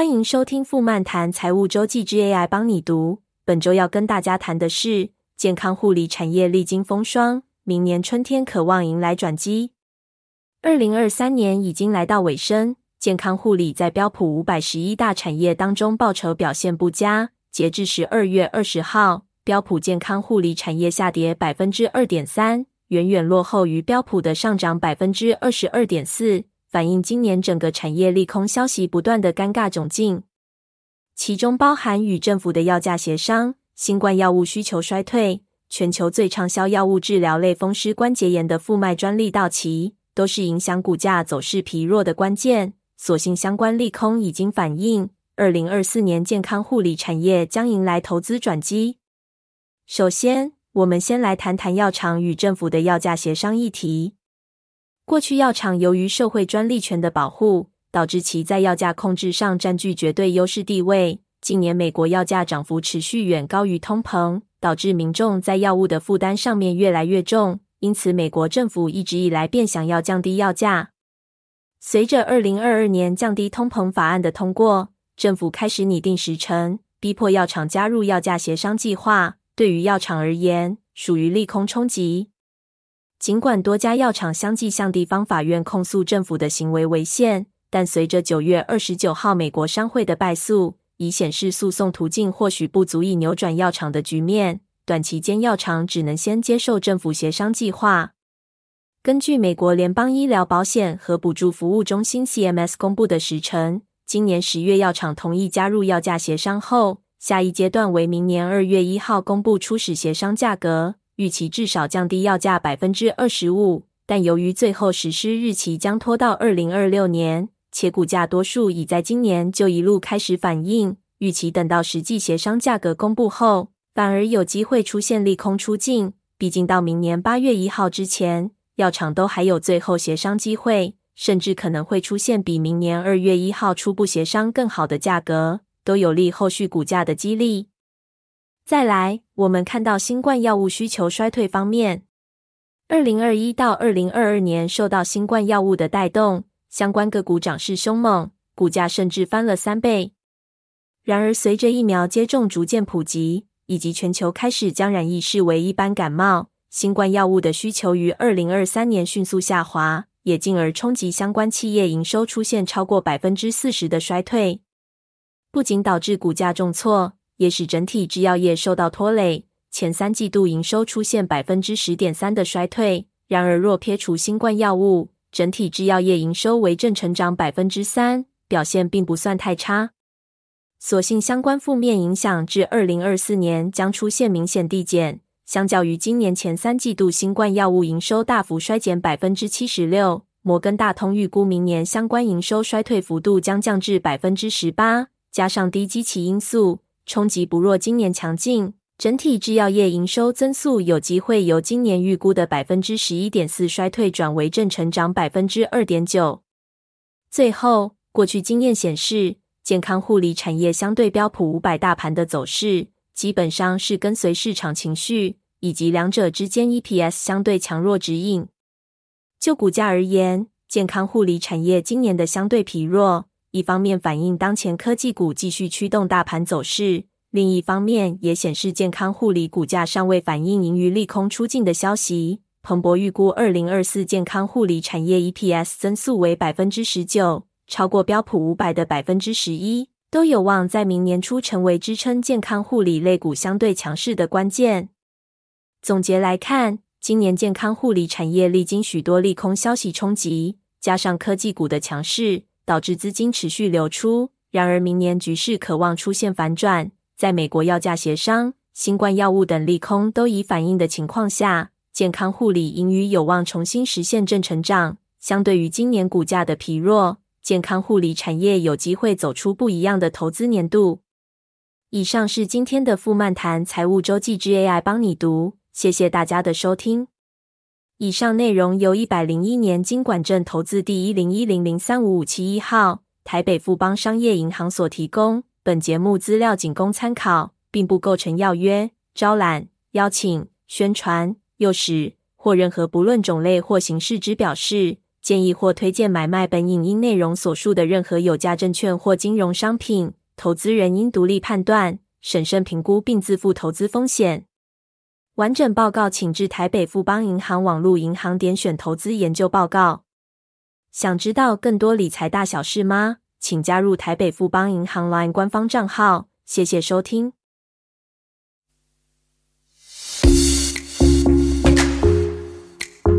欢迎收听富漫谈财务周记之 AI 帮你读。本周要跟大家谈的是，健康护理产业历经风霜，明年春天可望迎来转机。二零二三年已经来到尾声，健康护理在标普五百十一大产业当中报酬表现不佳。截至十二月二十号，标普健康护理产业下跌百分之二点三，远远落后于标普的上涨百分之二十二点四。反映今年整个产业利空消息不断的尴尬窘境，其中包含与政府的药价协商、新冠药物需求衰退、全球最畅销药物治疗类风湿关节炎的复脉专利到期，都是影响股价走势疲弱的关键。所幸相关利空已经反映，二零二四年健康护理产业将迎来投资转机。首先，我们先来谈谈药厂与政府的药价协商议题。过去药厂由于社会专利权的保护，导致其在药价控制上占据绝对优势地位。近年美国药价涨幅持续远高于通膨，导致民众在药物的负担上面越来越重。因此，美国政府一直以来便想要降低药价。随着二零二二年降低通膨法案的通过，政府开始拟定时程，逼迫药厂加入药价协商计划。对于药厂而言，属于利空冲击。尽管多家药厂相继向地方法院控诉政府的行为违宪，但随着九月二十九号美国商会的败诉，已显示诉讼途径或许不足以扭转药厂的局面。短期间，药厂只能先接受政府协商计划。根据美国联邦医疗保险和补助服务中心 CMS 公布的时程，今年十月药厂同意加入药价协商后，下一阶段为明年二月一号公布初始协商价格。预期至少降低药价百分之二十五，但由于最后实施日期将拖到二零二六年，且股价多数已在今年就一路开始反应，预期等到实际协商价格公布后，反而有机会出现利空出尽。毕竟到明年八月一号之前，药厂都还有最后协商机会，甚至可能会出现比明年二月一号初步协商更好的价格，都有利后续股价的激励。再来，我们看到新冠药物需求衰退方面，二零二一到二零二二年受到新冠药物的带动，相关个股涨势凶猛，股价甚至翻了三倍。然而，随着疫苗接种逐渐普及，以及全球开始将染疫视为一般感冒，新冠药物的需求于二零二三年迅速下滑，也进而冲击相关企业营收，出现超过百分之四十的衰退，不仅导致股价重挫。也使整体制药业受到拖累，前三季度营收出现百分之十点三的衰退。然而，若撇除新冠药物，整体制药业营收为正成长百分之三，表现并不算太差。所幸相关负面影响至二零二四年将出现明显递减，相较于今年前三季度新冠药物营收大幅衰减百分之七十六，摩根大通预估明年相关营收衰退幅度将降至百分之十八，加上低基期因素。冲击不若今年强劲，整体制药业营收增速有机会由今年预估的百分之十一点四衰退转为正成长百分之二点九。最后，过去经验显示，健康护理产业相对标普五百大盘的走势，基本上是跟随市场情绪以及两者之间 EPS 相对强弱指引。就股价而言，健康护理产业今年的相对疲弱。一方面反映当前科技股继续驱动大盘走势，另一方面也显示健康护理股价尚未反映盈余利空出尽的消息。彭博预估，二零二四健康护理产业 EPS 增速为百分之十九，超过标普五百的百分之十一，都有望在明年初成为支撑健康护理类股相对强势的关键。总结来看，今年健康护理产业历经许多利空消息冲击，加上科技股的强势。导致资金持续流出，然而明年局势可望出现反转。在美国药价协商、新冠药物等利空都已反映的情况下，健康护理盈余有望重新实现正成长。相对于今年股价的疲弱，健康护理产业有机会走出不一样的投资年度。以上是今天的富漫谈财务周记之 AI 帮你读，谢谢大家的收听。以上内容由一百零一年金管证投资第一零一零零三五五七一号台北富邦商业银行所提供。本节目资料仅供参考，并不构成要约、招揽、邀请、宣传、诱使或任何不论种类或形式之表示。建议或推荐买卖本影音内容所述的任何有价证券或金融商品。投资人应独立判断、审慎评估并自负投资风险。完整报告请至台北富邦银行网路银行点选投资研究报告。想知道更多理财大小事吗？请加入台北富邦银行 LINE 官方账号。谢谢收听。